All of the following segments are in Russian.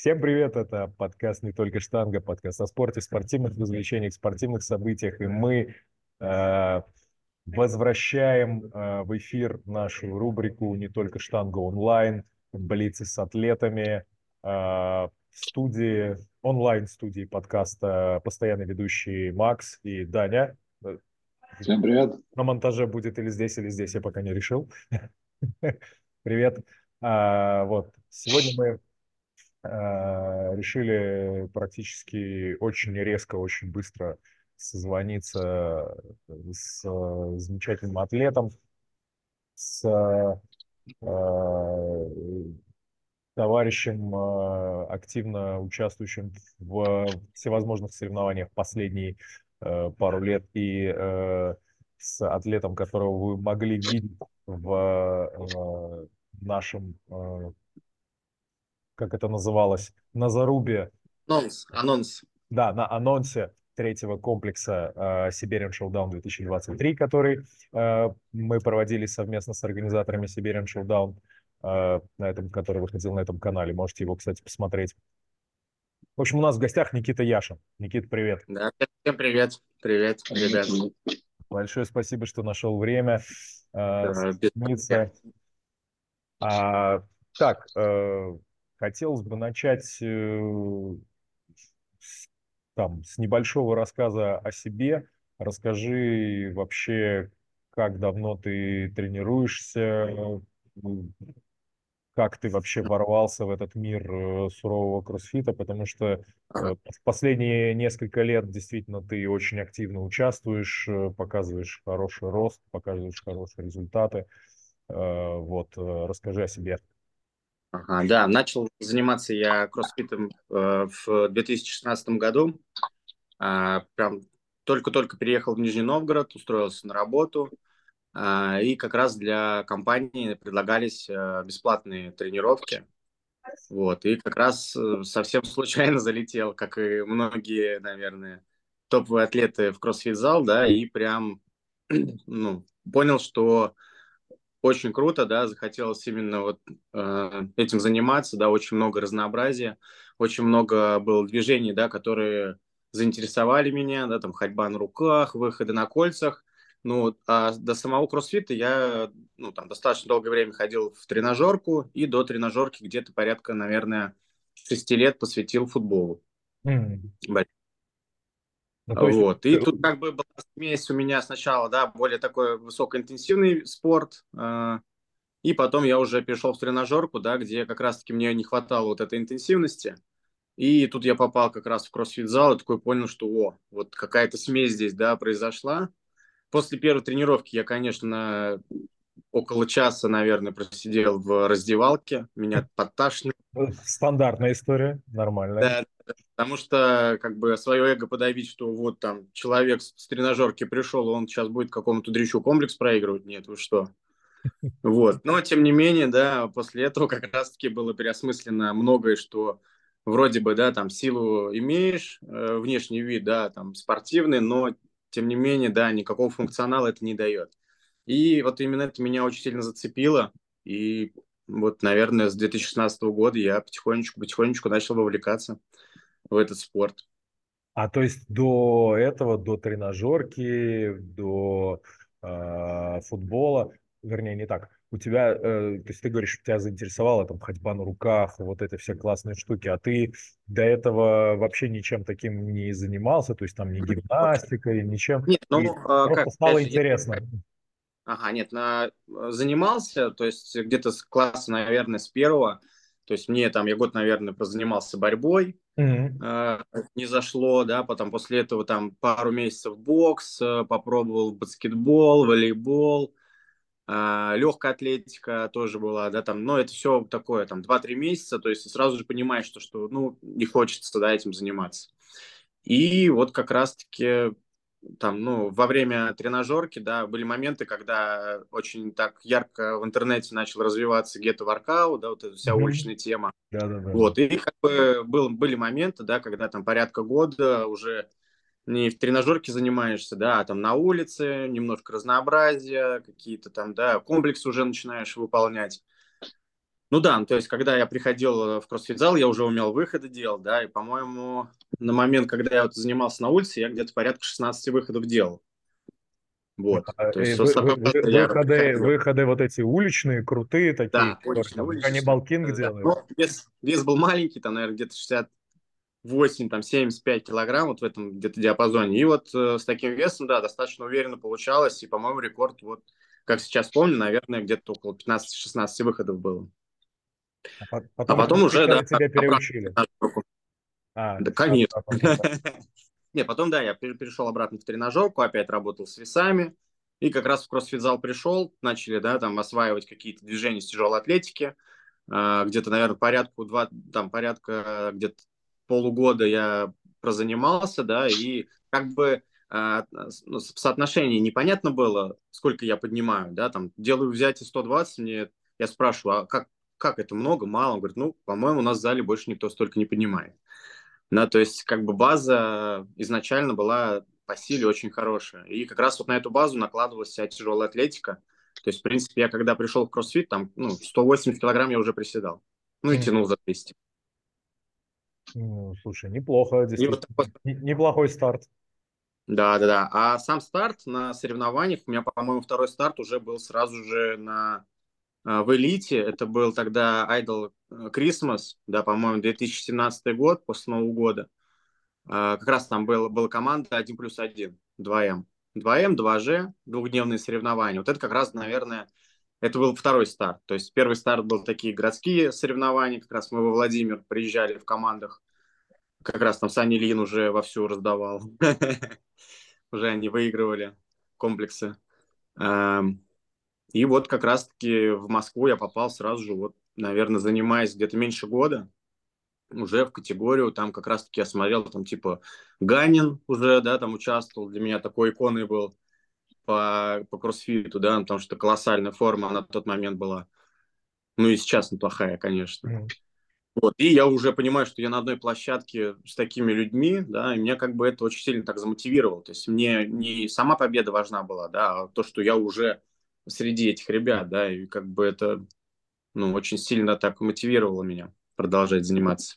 Всем привет, это подкаст «Не только штанга», подкаст о спорте, спортивных развлечениях, спортивных событиях. И мы э, возвращаем э, в эфир нашу рубрику «Не только штанга онлайн», блицы с атлетами. Э, в студии, онлайн-студии подкаста постоянно ведущие Макс и Даня. Всем привет. На монтаже будет или здесь, или здесь, я пока не решил. Привет. А, вот. Сегодня мы решили практически очень резко, очень быстро созвониться с замечательным атлетом, с товарищем, активно участвующим в всевозможных соревнованиях последние пару лет и с атлетом, которого вы могли видеть в нашем как это называлось, на зарубе. Анонс, анонс. Да, на анонсе третьего комплекса э, Siberian Showdown 2023, который э, мы проводили совместно с организаторами Siberian Showdown, э, на этом, который выходил на этом канале. Можете его, кстати, посмотреть. В общем, у нас в гостях Никита Яшин. Никита, привет. Да, всем привет. Привет, ребят. Большое спасибо, что нашел время. Э, да, а, так, э, Хотелось бы начать э, там, с небольшого рассказа о себе. Расскажи вообще, как давно ты тренируешься, как ты вообще ворвался в этот мир э, сурового кроссфита, потому что э, в последние несколько лет действительно ты очень активно участвуешь, показываешь хороший рост, показываешь хорошие результаты. Вот, расскажи о себе. Ага, да, начал заниматься я кроссфитом э, в 2016 году. Э, прям только-только переехал в Нижний Новгород, устроился на работу. Э, и как раз для компании предлагались э, бесплатные тренировки. Вот, и как раз э, совсем случайно залетел, как и многие, наверное, топовые атлеты в кроссфит-зал, да, и прям, ну, понял, что очень круто, да, захотелось именно вот э, этим заниматься, да, очень много разнообразия, очень много было движений, да, которые заинтересовали меня, да, там ходьба на руках, выходы на кольцах, ну, а до самого кроссфита я, ну, там достаточно долгое время ходил в тренажерку, и до тренажерки где-то порядка, наверное, шести лет посвятил футболу. Mm. Ну, есть... Вот. И тут как бы была смесь у меня сначала, да, более такой высокоинтенсивный спорт, э, и потом я уже перешел в тренажерку, да, где как раз-таки мне не хватало вот этой интенсивности. И тут я попал как раз в кроссфит-зал и такой понял, что о, вот какая-то смесь здесь, да, произошла. После первой тренировки я, конечно, около часа, наверное, просидел в раздевалке, меня подташнило. Стандартная история, нормальная. Да, потому что как бы свое эго подавить, что вот там человек с тренажерки пришел, он сейчас будет какому-то дрючу комплекс проигрывать, нет, вы что? Вот, но тем не менее, да, после этого как раз-таки было переосмыслено многое, что вроде бы, да, там силу имеешь, э, внешний вид, да, там спортивный, но тем не менее, да, никакого функционала это не дает. И вот именно это меня очень сильно зацепило. И вот, наверное, с 2016 года я потихонечку-потихонечку начал вовлекаться в этот спорт. А то есть до этого, до тренажерки, до э, футбола, вернее, не так, у тебя, э, то есть ты говоришь, тебя заинтересовала там ходьба на руках, вот это все классные штуки, а ты до этого вообще ничем таким не занимался, то есть там ни гимнастикой, ничем? Нет, ну, э, просто как, стало интересно. Я Ага, нет, на, э, занимался, то есть где-то с класса, наверное, с первого. То есть мне там, я год, наверное, позанимался борьбой, mm-hmm. э, не зашло, да, потом после этого там пару месяцев бокс, э, попробовал баскетбол, волейбол, э, легкая атлетика тоже была, да, там, но это все такое, там, 2-3 месяца, то есть сразу же понимаешь, что, что, ну, не хочется, да, этим заниматься. И вот как раз-таки там, ну, во время тренажерки, да, были моменты, когда очень так ярко в интернете начал развиваться гетто-воркаут, да, вот эта вся mm-hmm. уличная тема. Да, да, да. Вот, и как бы был, были моменты, да, когда там порядка года уже не в тренажерке занимаешься, да, а там на улице, немножко разнообразия, какие-то там, да, комплексы уже начинаешь выполнять. Ну да, ну, то есть, когда я приходил в кроссфит-зал, я уже умел выходы делать, да, и, по-моему, на момент, когда я вот занимался на улице, я где-то порядка 16 выходов делал. Вот. А, то есть, вы, вы, вы, выходы, выходы вот эти уличные, крутые такие, да, уличные, уличные. Каннибал Кинг делают. Ну, вес, вес был маленький, там, наверное, где-то 68, там, 75 килограмм, вот в этом где-то диапазоне. И вот э, с таким весом, да, достаточно уверенно получалось. И, по-моему, рекорд, вот, как сейчас помню, наверное, где-то около 15-16 выходов было. А потом, а потом уже, да, тебя переучили. А, да, конечно. Не, потом, да, я перешел обратно в тренажерку, опять работал с весами, и как раз в кроссфит-зал пришел, начали, да, там осваивать какие-то движения с тяжелой атлетики, а, где-то, наверное, порядку два, там, порядка где-то полугода я прозанимался, да, и как бы а, ну, в соотношении непонятно было, сколько я поднимаю, да, там, делаю взятие 120, мне, я спрашиваю, а как, как это много, мало? Он говорит, ну, по-моему, у нас в зале больше никто столько не поднимает. Да, то есть как бы база изначально была по силе очень хорошая. И как раз вот на эту базу накладывалась вся тяжелая атлетика. То есть, в принципе, я когда пришел в кроссфит, там, ну, 180 килограмм я уже приседал. Ну, и тянул за 200. Ну, слушай, неплохо, действительно. Вот, неплохой старт. Да, да, да. А сам старт на соревнованиях, у меня, по-моему, второй старт уже был сразу же на в элите. Это был тогда Idol Christmas, да, по-моему, 2017 год, после Нового года. А, как раз там был, была команда 1 плюс 1, 2М. 2М, 2G, двухдневные соревнования. Вот это как раз, наверное, это был второй старт. То есть первый старт был такие городские соревнования, как раз мы во Владимир приезжали в командах. Как раз там Саня Ильин уже вовсю раздавал. Уже они выигрывали комплексы. И вот как раз-таки в Москву я попал сразу же, вот, наверное, занимаясь где-то меньше года, уже в категорию, там как раз-таки я смотрел, там типа Ганин уже, да, там участвовал, для меня такой иконой был по, по кроссфиту, да, потому что колоссальная форма на тот момент была. Ну и сейчас неплохая, конечно. Mm. Вот, и я уже понимаю, что я на одной площадке с такими людьми, да, и меня как бы это очень сильно так замотивировало. То есть мне не сама победа важна была, да, а то, что я уже среди этих ребят, да, и как бы это, ну, очень сильно так мотивировало меня продолжать заниматься.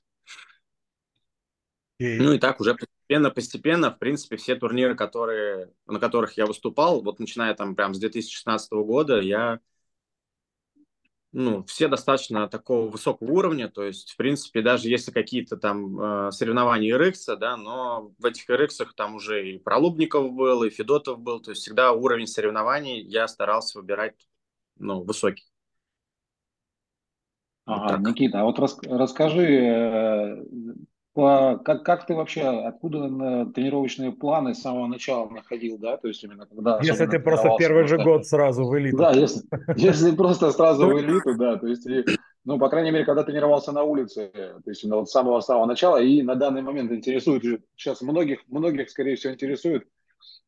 И... Ну и так уже постепенно, постепенно, в принципе, все турниры, которые, на которых я выступал, вот начиная там прям с 2016 года, я ну, все достаточно такого высокого уровня, то есть, в принципе, даже если какие-то там э, соревнования RX, да, но в этих RX там уже и Пролубников был, и Федотов был, то есть всегда уровень соревнований я старался выбирать, ну, высокий. Ага, вот Никита, а вот рас, расскажи, э, по, как, как ты вообще, откуда на тренировочные планы с самого начала находил, да, то есть именно когда... Если ты просто первый же год сразу в элиту. Да, если, если просто сразу в элиту, да, то есть, ну, по крайней мере, когда тренировался на улице, то есть именно вот с самого-самого начала, и на данный момент интересует, сейчас многих, многих, скорее всего, интересует,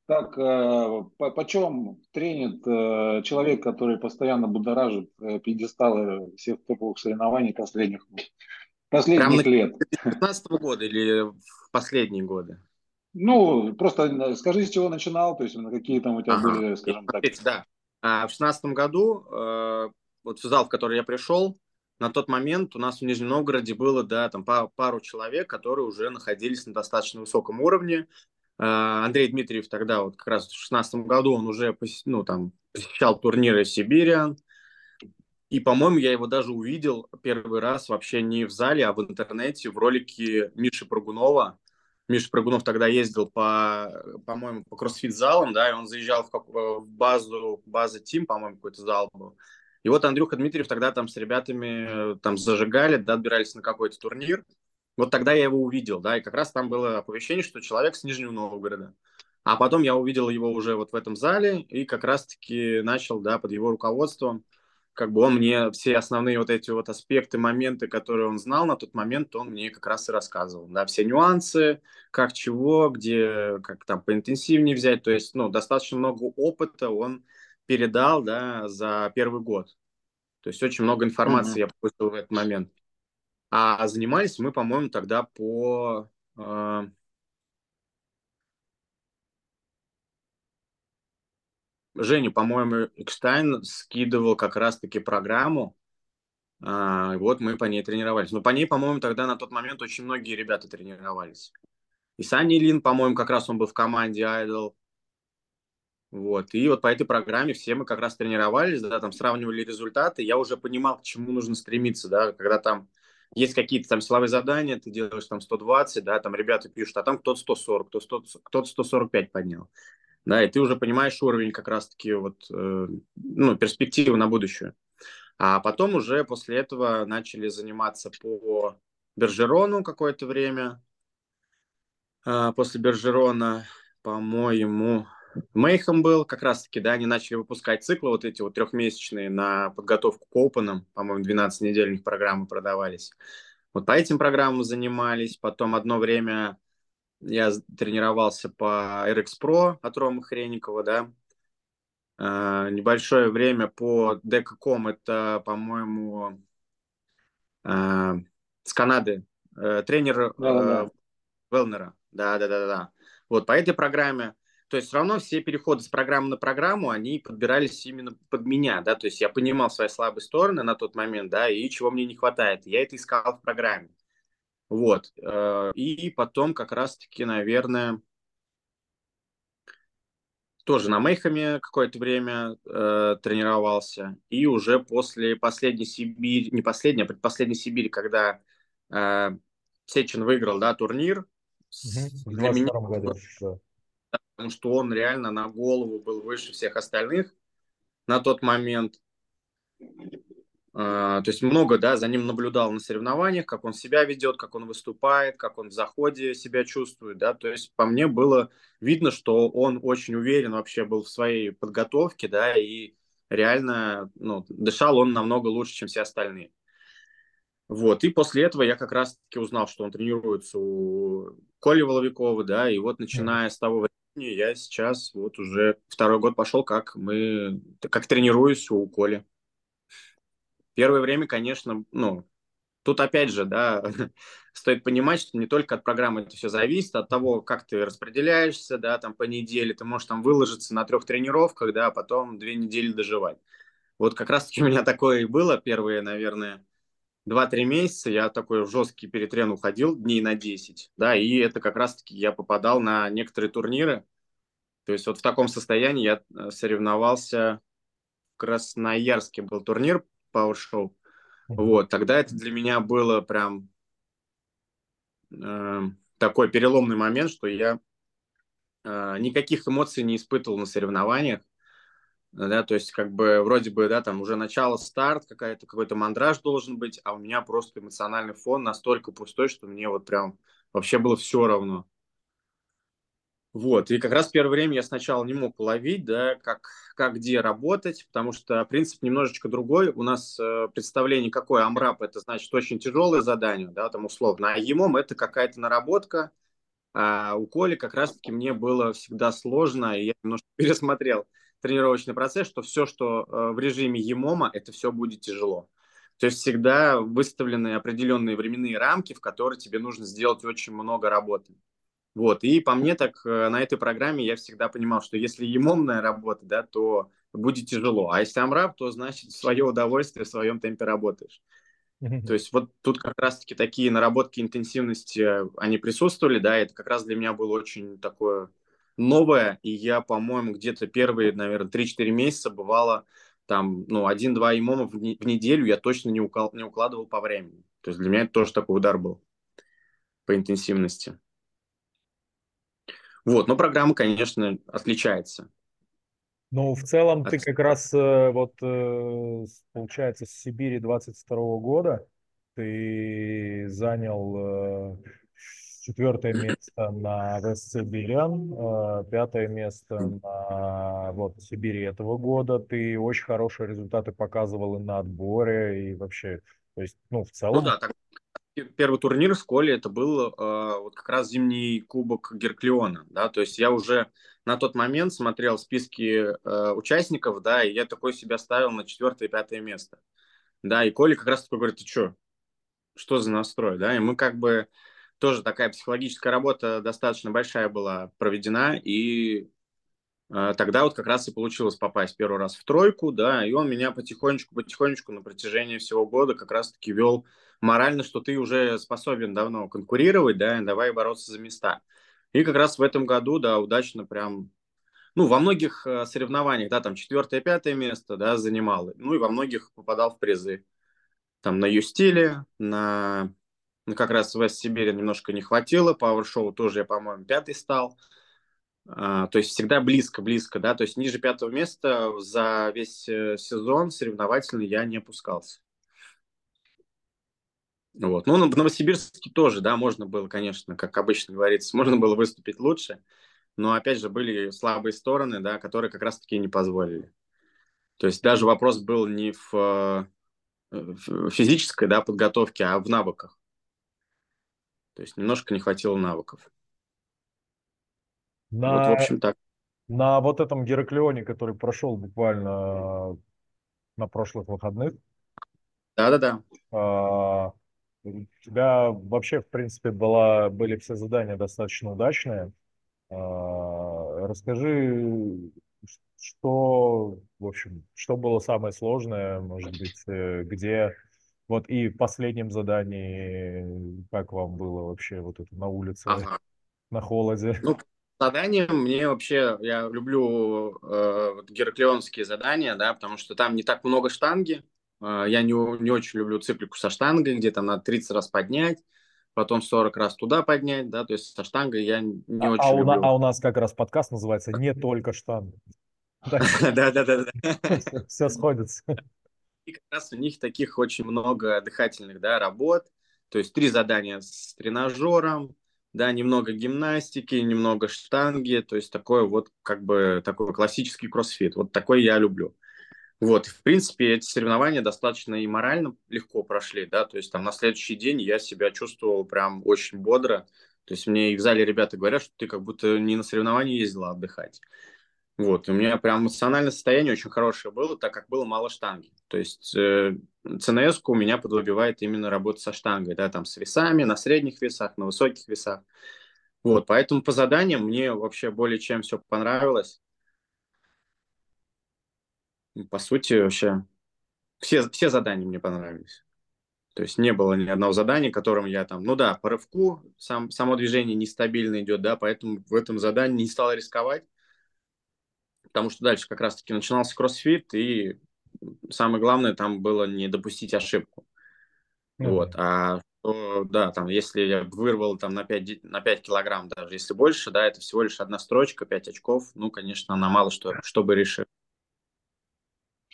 как, э, по, почем тренит э, человек, который постоянно будоражит э, пьедесталы всех топовых соревнований последних последних лет. 2015 года или в последние годы? Ну, просто скажи, с чего начинал, то есть на какие там у тебя ага. были, скажем так. Да. А в 2016 году, э, вот в зал, в который я пришел, на тот момент у нас в Нижнем Новгороде было, да, там пару человек, которые уже находились на достаточно высоком уровне. Э, Андрей Дмитриев тогда, вот как раз в 2016 году, он уже, ну, там, посещал турниры Сибириан, и, по-моему, я его даже увидел первый раз вообще не в зале, а в интернете, в ролике Миши Прогунова. Миша Прогунов тогда ездил по, по-моему, по кроссфит-залам, да, и он заезжал в, как, в базу, база Тим, по-моему, какой-то зал был. И вот Андрюха Дмитриев тогда там с ребятами э, там зажигали, да, отбирались на какой-то турнир. Вот тогда я его увидел, да, и как раз там было оповещение, что человек с Нижнего Новгорода. А потом я увидел его уже вот в этом зале и как раз-таки начал, да, под его руководством как бы он мне все основные вот эти вот аспекты, моменты, которые он знал на тот момент, он мне как раз и рассказывал, да, все нюансы, как чего, где, как там поинтенсивнее взять, то есть, ну, достаточно много опыта он передал, да, за первый год. То есть очень много информации mm-hmm. я получил в этот момент. А занимались мы, по-моему, тогда по э, Женя, по-моему, Экштайн скидывал как раз-таки программу, А, вот мы по ней тренировались. Но по ней, по-моему, тогда на тот момент очень многие ребята тренировались. И Санни Лин, по-моему, как раз он был в команде Idol. Вот. И вот по этой программе все мы как раз тренировались, да, там сравнивали результаты. Я уже понимал, к чему нужно стремиться, да, когда там есть какие-то там силовые задания, ты делаешь там 120, да, там ребята пишут, а там кто-то 140, кто-то 100, кто 145 поднял. Да, и ты уже понимаешь уровень как раз-таки вот, э, ну, перспективы на будущее. А потом уже после этого начали заниматься по Бержерону какое-то время. А, после Бержерона, по-моему, Мейхом был как раз-таки, да, они начали выпускать циклы вот эти вот трехмесячные на подготовку к Open, по-моему, 12 недельных программы продавались. Вот по этим программам занимались, потом одно время я тренировался по RX Pro от Ромы Хреникова, да, а, небольшое время по Deca.com, это, по-моему, а, с Канады, э, тренер да, да, да. Велнера, да-да-да-да. Вот по этой программе то есть все равно все переходы с программы на программу, они подбирались именно под меня, да, то есть я понимал свои слабые стороны на тот момент, да, и чего мне не хватает. Я это искал в программе. Вот. Э, и потом как раз-таки, наверное, тоже на Мейхаме какое-то время э, тренировался. И уже после последней Сибири, не последней, а предпоследней Сибири, когда э, Сечин выиграл, да, турнир. Угу. В 22 году, да потому что он реально на голову был выше всех остальных на тот момент. А, то есть много, да, за ним наблюдал на соревнованиях, как он себя ведет, как он выступает, как он в заходе себя чувствует, да, то есть по мне было видно, что он очень уверен вообще был в своей подготовке, да, и реально, ну, дышал он намного лучше, чем все остальные. Вот, и после этого я как раз-таки узнал, что он тренируется у Коли Воловикова, да, и вот начиная с того я сейчас вот уже второй год пошел, как мы, как тренируюсь у Коли. Первое время, конечно, ну, тут опять же, да, стоит понимать, что не только от программы это все зависит, от того, как ты распределяешься, да, там по неделе. Ты можешь там выложиться на трех тренировках, да, а потом две недели доживать. Вот как раз-таки у меня такое и было первые, наверное, 2-3 месяца. Я такой в жесткий перетрен уходил, дней на 10, да, и это как раз-таки я попадал на некоторые турниры, то есть вот в таком состоянии я э, соревновался в Красноярске, был турнир Power Show, вот, тогда это для меня было прям э, такой переломный момент, что я э, никаких эмоций не испытывал на соревнованиях, да, то есть как бы вроде бы, да, там уже начало, старт, какая-то, какой-то мандраж должен быть, а у меня просто эмоциональный фон настолько пустой, что мне вот прям вообще было все равно. Вот, и как раз первое время я сначала не мог уловить, да, как, как где работать, потому что принцип немножечко другой. У нас э, представление, какое амрап, это значит очень тяжелое задание, да, там условно, а ЕМОМ это какая-то наработка, а у Коли как раз-таки мне было всегда сложно, и я немножко пересмотрел тренировочный процесс, что все, что э, в режиме ЕМОМа, это все будет тяжело. То есть всегда выставлены определенные временные рамки, в которые тебе нужно сделать очень много работы. Вот, и по мне так э, на этой программе я всегда понимал, что если емомная работа, да, то будет тяжело, а если амраб, то значит в свое удовольствие, в своем темпе работаешь. То есть вот тут как раз-таки такие наработки интенсивности, э, они присутствовали, да, это как раз для меня было очень такое новое, и я, по-моему, где-то первые, наверное, 3-4 месяца бывало там, ну, один-два имома в, не- в неделю я точно не, укал- не укладывал по времени. То есть для меня это тоже такой удар был по интенсивности. Вот, но программа, конечно, отличается. Ну, в целом От... ты как раз э, вот, э, получается, с Сибири 22 года ты занял четвертое место на Сибириан, э, пятое место на вот, Сибири этого года. Ты очень хорошие результаты показывал и на отборе, и вообще, то есть, ну, в целом... Ну да, так, первый турнир в школе это был э, вот как раз зимний кубок Герклеона, да, то есть я уже на тот момент смотрел списки э, участников, да, и я такой себя ставил на четвертое и пятое место, да, и Коля как раз такой говорит, ты что, что за настрой, да, и мы как бы тоже такая психологическая работа достаточно большая была проведена, и а, тогда вот как раз и получилось попасть первый раз в тройку, да, и он меня потихонечку-потихонечку на протяжении всего года как раз-таки вел морально, что ты уже способен давно конкурировать, да, давай бороться за места. И как раз в этом году, да, удачно прям, ну, во многих э, соревнованиях, да, там четвертое, пятое место, да, занимал, ну, и во многих попадал в призы. Там на Юстиле, на, ну, как раз в Вест-Сибири немножко не хватило, Show тоже я, по-моему, пятый стал, а, то есть всегда близко-близко, да, то есть ниже пятого места за весь э, сезон соревновательный я не опускался. Вот. Ну, в Новосибирске тоже, да, можно было, конечно, как обычно говорится, можно было выступить лучше, но, опять же, были слабые стороны, да, которые как раз-таки не позволили. То есть даже вопрос был не в, э, в физической да, подготовке, а в навыках. То есть немножко не хватило навыков. На, вот, в общем, так. На вот этом Гераклеоне, который прошел буквально на прошлых выходных. Да-да-да. У тебя вообще, в принципе, была, были все задания достаточно удачные. А, расскажи, что, в общем, что было самое сложное, может быть, э, где вот и в последнем задании, как вам было вообще вот это на улице, ага. на холоде? Ну, задания мне вообще, я люблю э, гераклеонские задания, да, потому что там не так много штанги. Э, я не, не очень люблю циклику со штангой, где там надо 30 раз поднять, потом 40 раз туда поднять, да, то есть со штангой я не а, очень а люблю. У, а у нас как раз подкаст называется «Не только штанга». Да-да-да. Все сходится. И как раз у них таких очень много дыхательных да, работ. То есть три задания с тренажером, да, немного гимнастики, немного штанги, то есть такой вот как бы такой классический кроссфит. Вот такой я люблю. Вот, в принципе, эти соревнования достаточно и морально легко прошли, да, то есть там на следующий день я себя чувствовал прям очень бодро, то есть мне и в зале ребята говорят, что ты как будто не на соревнования ездила отдыхать. Вот, у меня прям эмоциональное состояние очень хорошее было, так как было мало штанги. То есть э, ЦНС у меня подвыбивает именно работа со штангой, да, там с весами, на средних весах, на высоких весах. Вот, поэтому по заданиям мне вообще более чем все понравилось. По сути, вообще все, все задания мне понравились. То есть не было ни одного задания, которым я там, ну да, по рывку сам, само движение нестабильно идет, да, поэтому в этом задании не стал рисковать потому что дальше как раз-таки начинался кроссфит, и самое главное там было не допустить ошибку. Mm-hmm. Вот, а да, там, если я вырвал там на 5, на 5 килограмм, даже если больше, да, это всего лишь одна строчка, 5 очков, ну, конечно, она мало что, чтобы решить.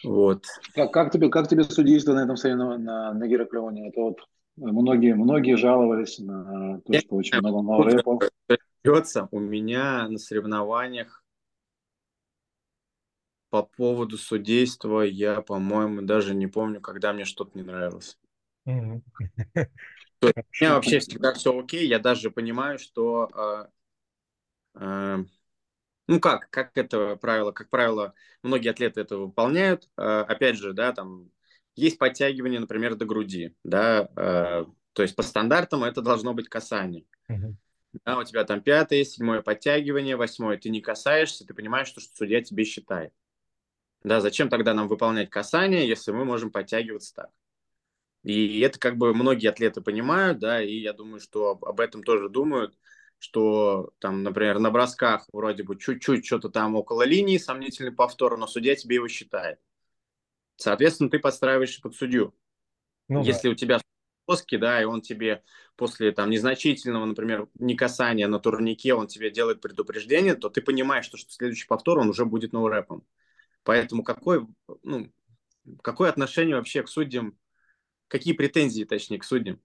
Вот. Как, как, тебе, как тебе судейство на этом соревновании, на, на Гераклеоне? Это вот многие, многие жаловались на то, что очень много ноурэпов. У меня на соревнованиях по поводу судейства я, по-моему, даже не помню, когда мне что-то не нравилось. Mm-hmm. То есть, у меня вообще всегда все окей. Я даже понимаю, что э, э, ну как, как это правило, как правило, многие атлеты это выполняют. Э, опять же, да, там есть подтягивание, например, до груди, да, э, то есть по стандартам это должно быть касание. Mm-hmm. Да, у тебя там пятое, седьмое подтягивание, восьмое ты не касаешься, ты понимаешь, что, что судья тебе считает. Да, зачем тогда нам выполнять касание, если мы можем подтягиваться так? И это как бы многие атлеты понимают, да, и я думаю, что об этом тоже думают, что там, например, на бросках вроде бы чуть-чуть что-то там около линии, сомнительный повтор, но судья тебе его считает. Соответственно, ты подстраиваешься под судью. Ну, Если да. у тебя плоский, да, и он тебе после там незначительного, например, не касания на турнике, он тебе делает предупреждение, то ты понимаешь, что, что следующий повтор, он уже будет ноу-рэпом. Поэтому какой, ну, какое отношение вообще к судьям, какие претензии, точнее, к судьям?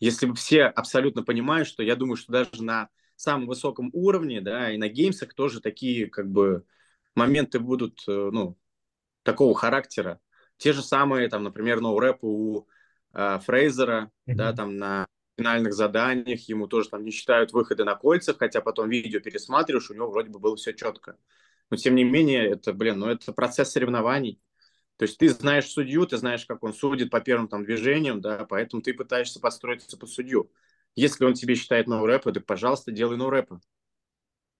Если бы все абсолютно понимают, что я думаю, что даже на самом высоком уровне, да, и на геймсах тоже такие, как бы, моменты будут, э, ну, такого характера. Те же самые, там, например, ноу-рэпы у э, Фрейзера, mm-hmm. да, там на финальных заданиях ему тоже там не считают выходы на кольцах, хотя потом видео пересматриваешь, у него вроде бы было все четко. Но тем не менее, это, блин, ну это процесс соревнований. То есть ты знаешь судью, ты знаешь, как он судит по первым там движениям, да, поэтому ты пытаешься подстроиться под судью. Если он тебе считает ноу-рэпы, так, пожалуйста, делай ноу-рэпы.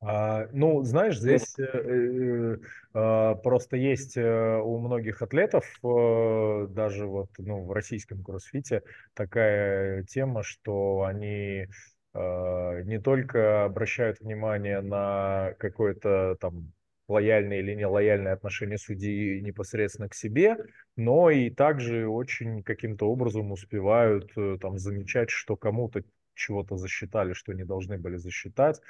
А, ну, знаешь, здесь э, э, э, просто есть э, у многих атлетов, э, даже вот ну, в российском кроссфите, такая тема, что они э, не только обращают внимание на какое-то там лояльное или нелояльное отношение судьи непосредственно к себе, но и также очень каким-то образом успевают э, там замечать, что кому-то чего-то засчитали, что не должны были засчитать.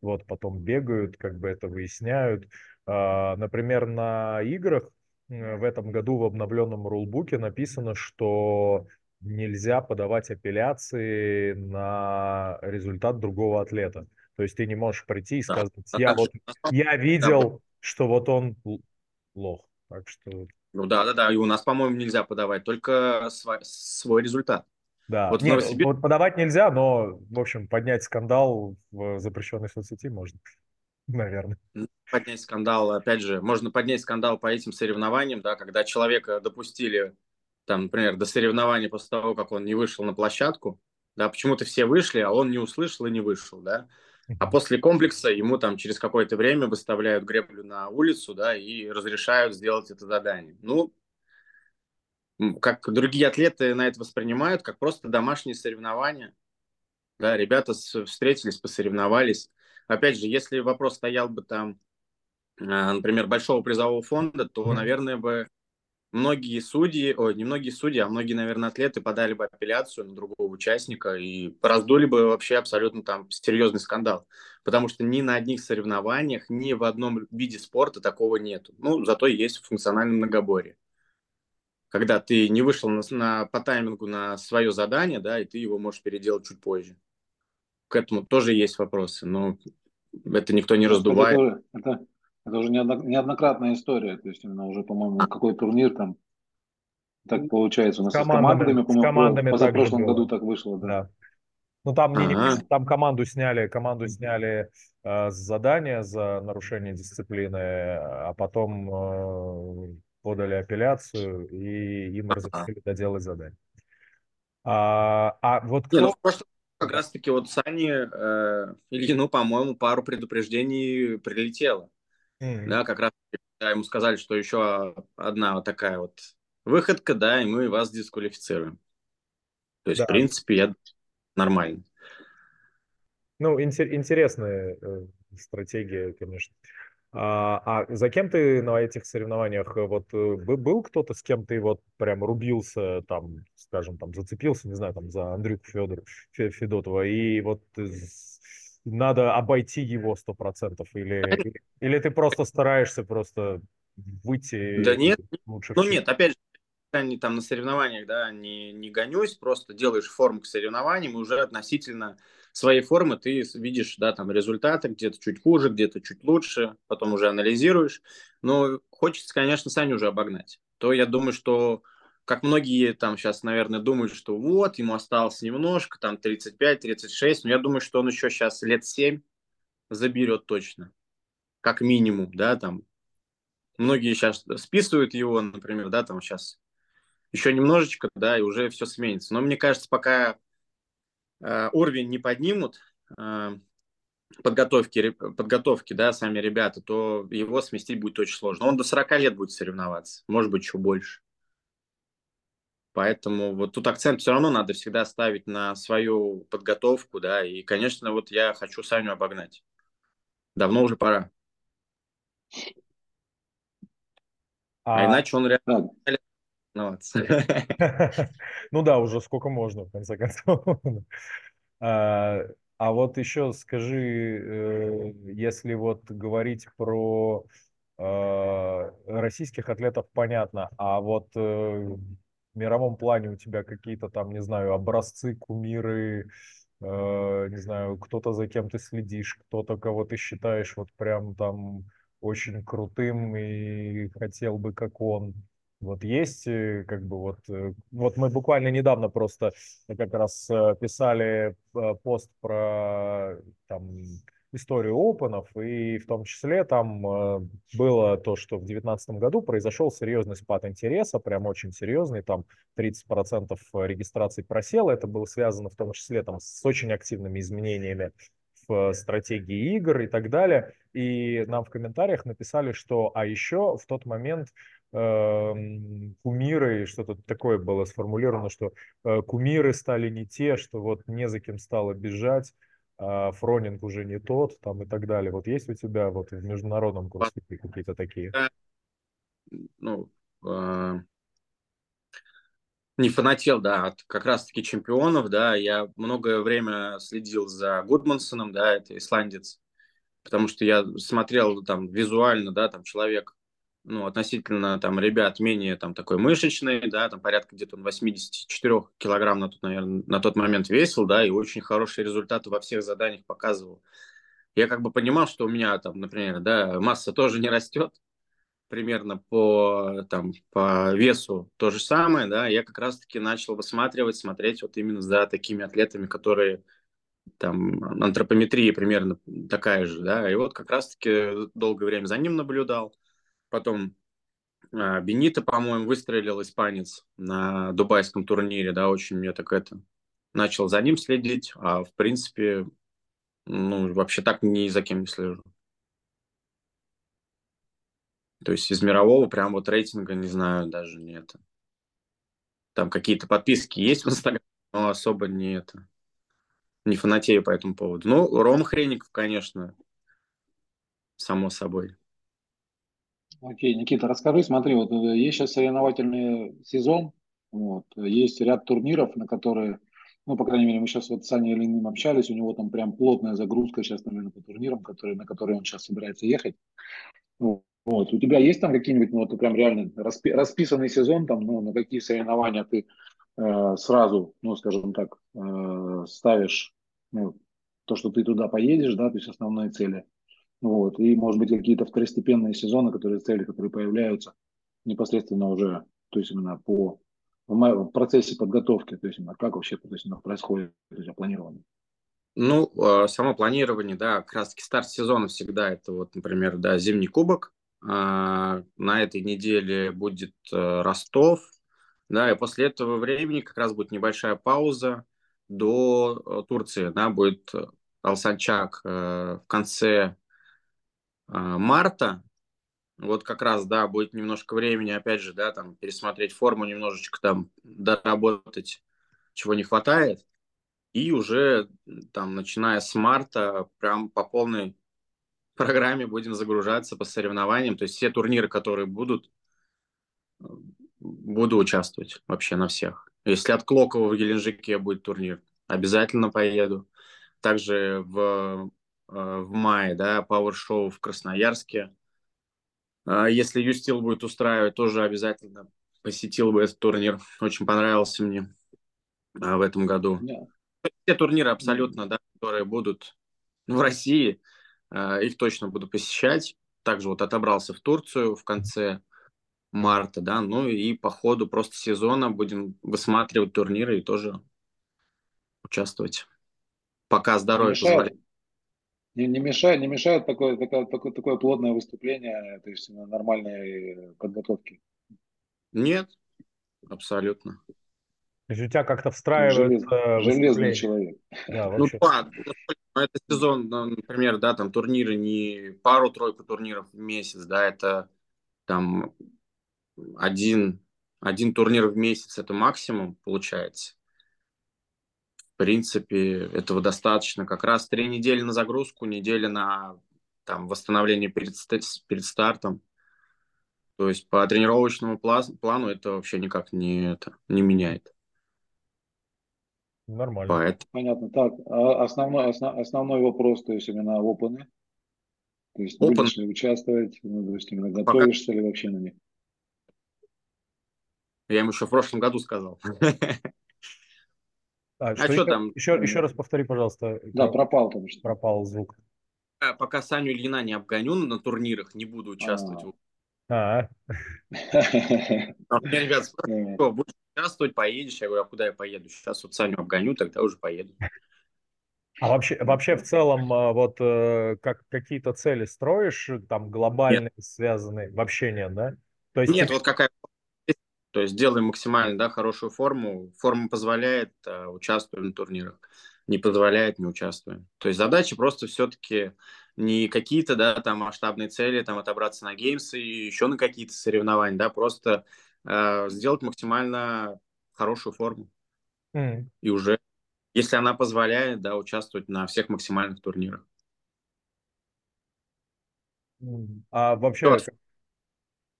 Вот потом бегают, как бы это выясняют. А, например, на играх в этом году в обновленном рулбуке написано, что нельзя подавать апелляции на результат другого атлета. То есть ты не можешь прийти и сказать, да. я, вот, я видел, что вот он лох. Так что... Ну да, да, да. И у нас, по-моему, нельзя подавать только свой, свой результат. Да, вот, Нет, Новосибир... вот подавать нельзя, но, в общем, поднять скандал в запрещенной соцсети можно, наверное. Поднять скандал, опять же, можно поднять скандал по этим соревнованиям, да, когда человека допустили, там, например, до соревнования после того, как он не вышел на площадку, да, почему-то все вышли, а он не услышал и не вышел, да, а после комплекса ему там через какое-то время выставляют греблю на улицу, да, и разрешают сделать это задание. Ну, как другие атлеты на это воспринимают, как просто домашние соревнования. Да, ребята встретились, посоревновались. Опять же, если вопрос стоял бы там, а, например, большого призового фонда, то, наверное, бы многие судьи, ой, не многие судьи, а многие, наверное, атлеты подали бы апелляцию на другого участника и раздули бы вообще абсолютно там серьезный скандал. Потому что ни на одних соревнованиях, ни в одном виде спорта такого нету. Ну, зато есть в функциональном многоборье когда ты не вышел на, на, по таймингу на свое задание, да, и ты его можешь переделать чуть позже. К этому тоже есть вопросы, но это никто не раздувает. Это, это, это уже неоднократная история, то есть именно уже, по-моему, какой турнир там так получается. У нас с командами, с по-моему, командами позапрошлом году так вышло, да. да. Ну там, ага. не, там команду сняли, команду сняли э, с задания за нарушение дисциплины, а потом э, подали апелляцию, и им разрешили доделать задание. А, а вот кто... Не, ну, просто как раз-таки вот Сани э, Ильину, по-моему, пару предупреждений прилетело. Mm-hmm. Да, как раз да, ему сказали, что еще одна вот такая вот выходка, да, и мы вас дисквалифицируем. То есть, да. в принципе, я нормально. Ну, интересная э, стратегия, конечно. А, а за кем ты на этих соревнованиях, э, вот э, был кто-то, с кем ты вот прям рубился, там, скажем, там, зацепился, не знаю, там, за Андрюку Федор, Федотова, и вот надо обойти его сто процентов, или, или ты просто стараешься просто выйти да нет, лучше ну нет, опять же, не там на соревнованиях, да, не, не гонюсь, просто делаешь форму к соревнованиям, и уже относительно своей формы ты видишь, да, там результаты, где-то чуть хуже, где-то чуть лучше, потом уже анализируешь. Но хочется, конечно, Саню уже обогнать. То я думаю, что как многие там сейчас, наверное, думают, что вот, ему осталось немножко, там 35-36, но я думаю, что он еще сейчас лет 7 заберет точно, как минимум, да, там. Многие сейчас списывают его, например, да, там сейчас еще немножечко, да, и уже все сменится. Но мне кажется, пока Э, уровень не поднимут э, подготовки, подготовки, да, сами ребята, то его сместить будет очень сложно. Он до 40 лет будет соревноваться, может быть, еще больше. Поэтому вот тут акцент все равно надо всегда ставить на свою подготовку, да, и, конечно, вот я хочу Саню обогнать. Давно уже пора. А, а иначе он реально Ну да, уже сколько можно, в конце концов. А, а вот еще скажи, э, если вот говорить про э, российских атлетов, понятно, а вот э, мировом плане у тебя какие-то там, не знаю, образцы, кумиры, не знаю, кто-то за кем ты следишь, кто-то, кого ты считаешь вот прям там очень крутым и хотел бы, как он. Вот есть, э, как бы вот, э, вот мы буквально недавно просто как раз э, писали пост про там историю опенов, и в том числе там было то, что в 2019 году произошел серьезный спад интереса, прям очень серьезный, там 30% регистраций просело, это было связано в том числе там с очень активными изменениями в стратегии игр и так далее. И нам в комментариях написали, что а еще в тот момент э, кумиры, что-то такое было сформулировано, что э, кумиры стали не те, что вот не за кем стало бежать, а Фронинг уже не тот, там и так далее. Вот есть у тебя вот в международном курсе какие-то такие? Ну, э, не фанател, да, от как раз-таки чемпионов, да, я многое время следил за Гудмансоном, да, это исландец, потому что я смотрел там визуально, да, там человек, ну, относительно там ребят менее там такой мышечный, да, там порядка где-то он 84 килограмм на тот, наверное, на тот момент весил, да, и очень хорошие результаты во всех заданиях показывал. Я как бы понимал, что у меня там, например, да, масса тоже не растет, примерно по, там, по весу то же самое, да, я как раз-таки начал высматривать, смотреть вот именно за такими атлетами, которые там антропометрия примерно такая же, да, и вот как раз-таки долгое время за ним наблюдал, потом а, Бенита, по-моему, выстрелил испанец на дубайском турнире, да, очень мне так это, начал за ним следить, а в принципе, ну, вообще так ни за кем не слежу. То есть из мирового прям вот рейтинга, не знаю, даже нет. Там какие-то подписки есть в Инстаграме, но особо не это. Не фанатею по этому поводу. Ну, Ром Хреников, конечно, само собой. Окей, Никита, расскажи, смотри, вот э, есть сейчас соревновательный сезон, вот, есть ряд турниров, на которые, ну, по крайней мере, мы сейчас вот с Саней Ильиным общались, у него там прям плотная загрузка сейчас, наверное, по турнирам, которые, на которые он сейчас собирается ехать. Вот. У тебя есть там какие-нибудь, ну, вот прям реально распи- расписанный сезон, там, ну, на какие соревнования ты э, сразу, ну, скажем так, э, ставишь ну, то, что ты туда поедешь, да, то есть основные цели. Вот. И, может быть, какие-то второстепенные сезоны, которые цели, которые появляются непосредственно уже, то есть именно по в процессе подготовки, то есть именно как вообще то есть, происходит то есть, планирование. Ну, а, само планирование, да, как раз таки старт сезона всегда это вот, например, да, зимний кубок, а, на этой неделе будет э, Ростов. Да, и после этого времени как раз будет небольшая пауза до э, Турции. Да, будет Алсанчак э, в конце марта. Вот как раз, да, будет немножко времени, опять же, да, там пересмотреть форму, немножечко там доработать, чего не хватает. И уже там, начиная с марта, прям по полной программе будем загружаться по соревнованиям. То есть все турниры, которые будут, буду участвовать вообще на всех. Если от Клокова в Геленджике будет турнир, обязательно поеду. Также в, в мае, да, Show в Красноярске. А если Юстил будет устраивать, тоже обязательно посетил бы этот турнир. Очень понравился мне а, в этом году. Yeah. Все турниры абсолютно, да, которые будут в России, Э, их точно буду посещать. Также вот отобрался в Турцию в конце марта, да, ну и по ходу просто сезона будем высматривать турниры и тоже участвовать, пока здоровье позволяет. Не, не мешает, не мешает такое, такое, такое, такое плотное выступление, то есть нормальной подготовки? Нет, абсолютно. То есть у тебя как-то встраивается... Желез, железный человек. Да, ну, да, это сезон, ну, например, да, там турниры не пару-тройку турниров в месяц, да, это там один, один турнир в месяц, это максимум получается. В принципе, этого достаточно. Как раз три недели на загрузку, неделя на там, восстановление перед, перед стартом. То есть по тренировочному плану это вообще никак не, это, не меняет. Нормально. Поэтому... Понятно. Так, а основной, основ, основной вопрос, то есть именно опыны. То есть Open. будешь ли участвовать, ну, то есть именно готовишься Пока... ли вообще на них? Я ему еще в прошлом году сказал. А, а что, что там? Еще, еще раз повтори, пожалуйста. Да, пропал там что. Пропал звук. Пока Саню Ильина не обгоню на турнирах, не буду участвовать. А. а. Мне ребят спрашивают, будешь участвовать, поедешь? Я говорю, а куда я поеду? Сейчас вот Саню обгоню, тогда уже поеду. А вообще, вообще в целом, а, вот э, как какие-то цели строишь, там глобальные, нет. связанные, вообще нет, да? То есть нет, ты... вот какая то есть делаем максимально да, хорошую форму, форма позволяет, участвуем на турнирах. не позволяет, не участвуем. То есть задача просто все-таки не какие-то, да, там масштабные цели, там отобраться на геймсы и еще на какие-то соревнования, да, просто э, сделать максимально хорошую форму. Mm. И уже, если она позволяет, да, участвовать на всех максимальных турнирах. А вообще,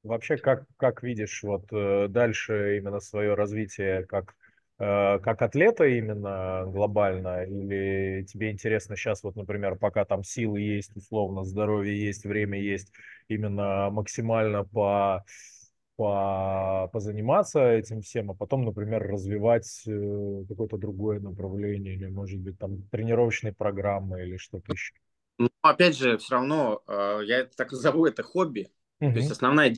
вообще как, как видишь вот э, дальше именно свое развитие как, э, как атлета именно глобально? Или тебе интересно сейчас вот, например, пока там силы есть, условно, здоровье есть, время есть, именно максимально по по, позаниматься этим всем, а потом, например, развивать э, какое-то другое направление, или, может быть, там тренировочные программы или что-то еще. Ну, опять же, все равно, я это так назову, это хобби. Угу. То есть основная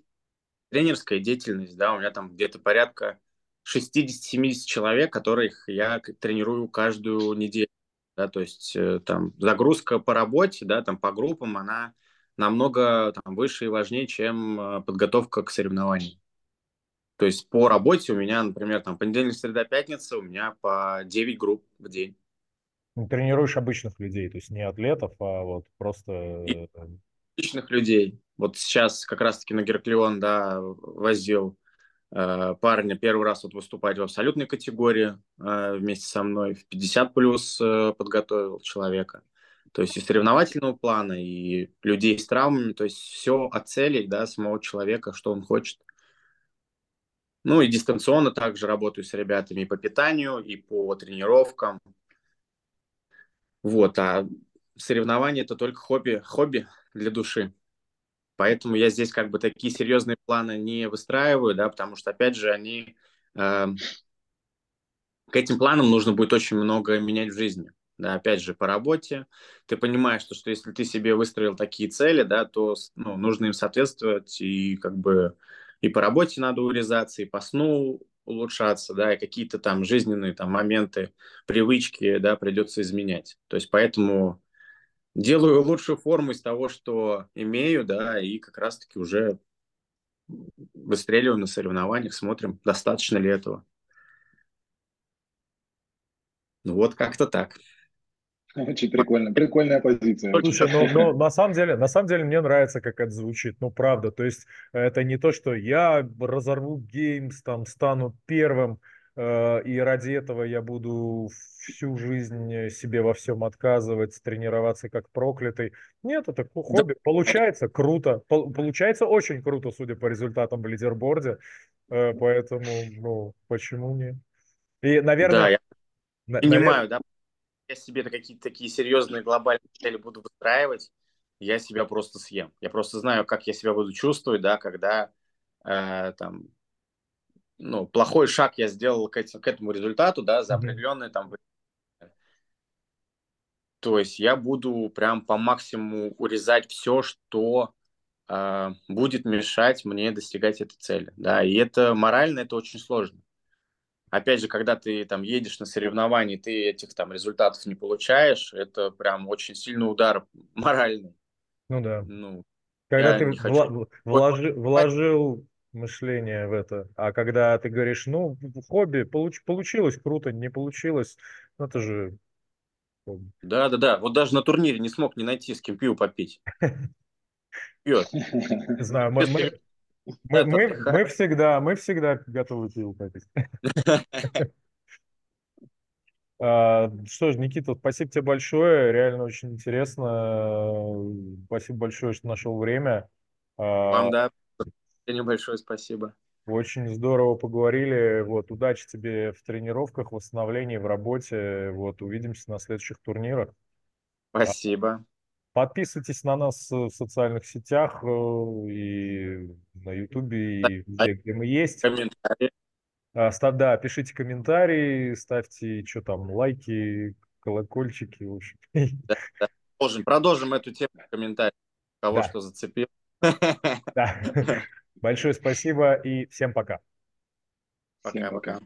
тренерская деятельность, да, у меня там где-то порядка 60-70 человек, которых я тренирую каждую неделю. Да, то есть э, там загрузка по работе, да, там по группам, она намного там, выше и важнее, чем э, подготовка к соревнованиям. То есть по работе у меня, например, там понедельник, среда, пятница, у меня по 9 групп в день. Ну, тренируешь обычных людей, то есть не атлетов, а вот просто... И обычных людей. Вот сейчас как раз-таки на Гераклеон, да, возил э, парня первый раз вот выступать в абсолютной категории э, вместе со мной, в 50 плюс э, подготовил человека. То есть и соревновательного плана, и людей с травмами, то есть все о целях, да, самого человека, что он хочет. Ну и дистанционно также работаю с ребятами и по питанию, и по тренировкам, вот, а соревнования это только хобби, хобби для души. Поэтому я здесь как бы такие серьезные планы не выстраиваю, да, потому что, опять же, они э, к этим планам нужно будет очень много менять в жизни. Да, опять же, по работе. Ты понимаешь, что, что если ты себе выстроил такие цели, да, то ну, нужно им соответствовать, и как бы и по работе надо урезаться, и по сну улучшаться, да, и какие-то там жизненные там моменты, привычки, да, придется изменять. То есть поэтому делаю лучшую форму из того, что имею, да, и как раз-таки уже выстреливаю на соревнованиях, смотрим, достаточно ли этого. Ну вот как-то так. Очень прикольно, прикольная позиция. Слушай, ну, ну, на самом деле, на самом деле мне нравится, как это звучит, ну правда, то есть это не то, что я разорву геймс, там стану первым, и ради этого я буду всю жизнь себе во всем отказывать, тренироваться как проклятый. Нет, это хобби. Да. Получается круто, получается очень круто, судя по результатам в лидерборде, э, поэтому, ну, почему нет? И, наверное... Да, я понимаю, наверное, да, я себе какие-то такие серьезные глобальные цели буду выстраивать, я себя просто съем. Я просто знаю, как я себя буду чувствовать, да, когда э, там, ну, плохой шаг я сделал к, этим, к этому результату, да, за определенные там то есть я буду прям по максимуму урезать все, что э, будет мешать мне достигать этой цели. Да, и это морально это очень сложно опять же, когда ты там едешь на соревнования, ты этих там результатов не получаешь, это прям очень сильный удар моральный. Ну да. Ну, когда ты вла- вложи- вложил мышление в это, а когда ты говоришь, ну, хобби, получ- получилось круто, не получилось, ну, это же... Да, да, да. Вот даже на турнире не смог не найти, с кем пиво попить. Пьет. Не знаю, мы, мы, мы, мы, мы, всегда, мы всегда готовы пиво попить. А, что ж, Никита, спасибо тебе большое, реально очень интересно. Спасибо большое, что нашел время. А, Вам, да, небольшое спасибо. Очень здорово поговорили. Вот, удачи тебе в тренировках, восстановлении, в работе. Вот, увидимся на следующих турнирах. Спасибо. Подписывайтесь на нас в социальных сетях э, и на Ютубе, и везде, где мы есть. Комментарии. А, да, пишите комментарии, ставьте, что там, лайки, колокольчики, в общем. Да, да. Продолжим, продолжим эту тему в комментариях, кого да. что зацепил. Да. Большое спасибо и всем пока. Пока-пока.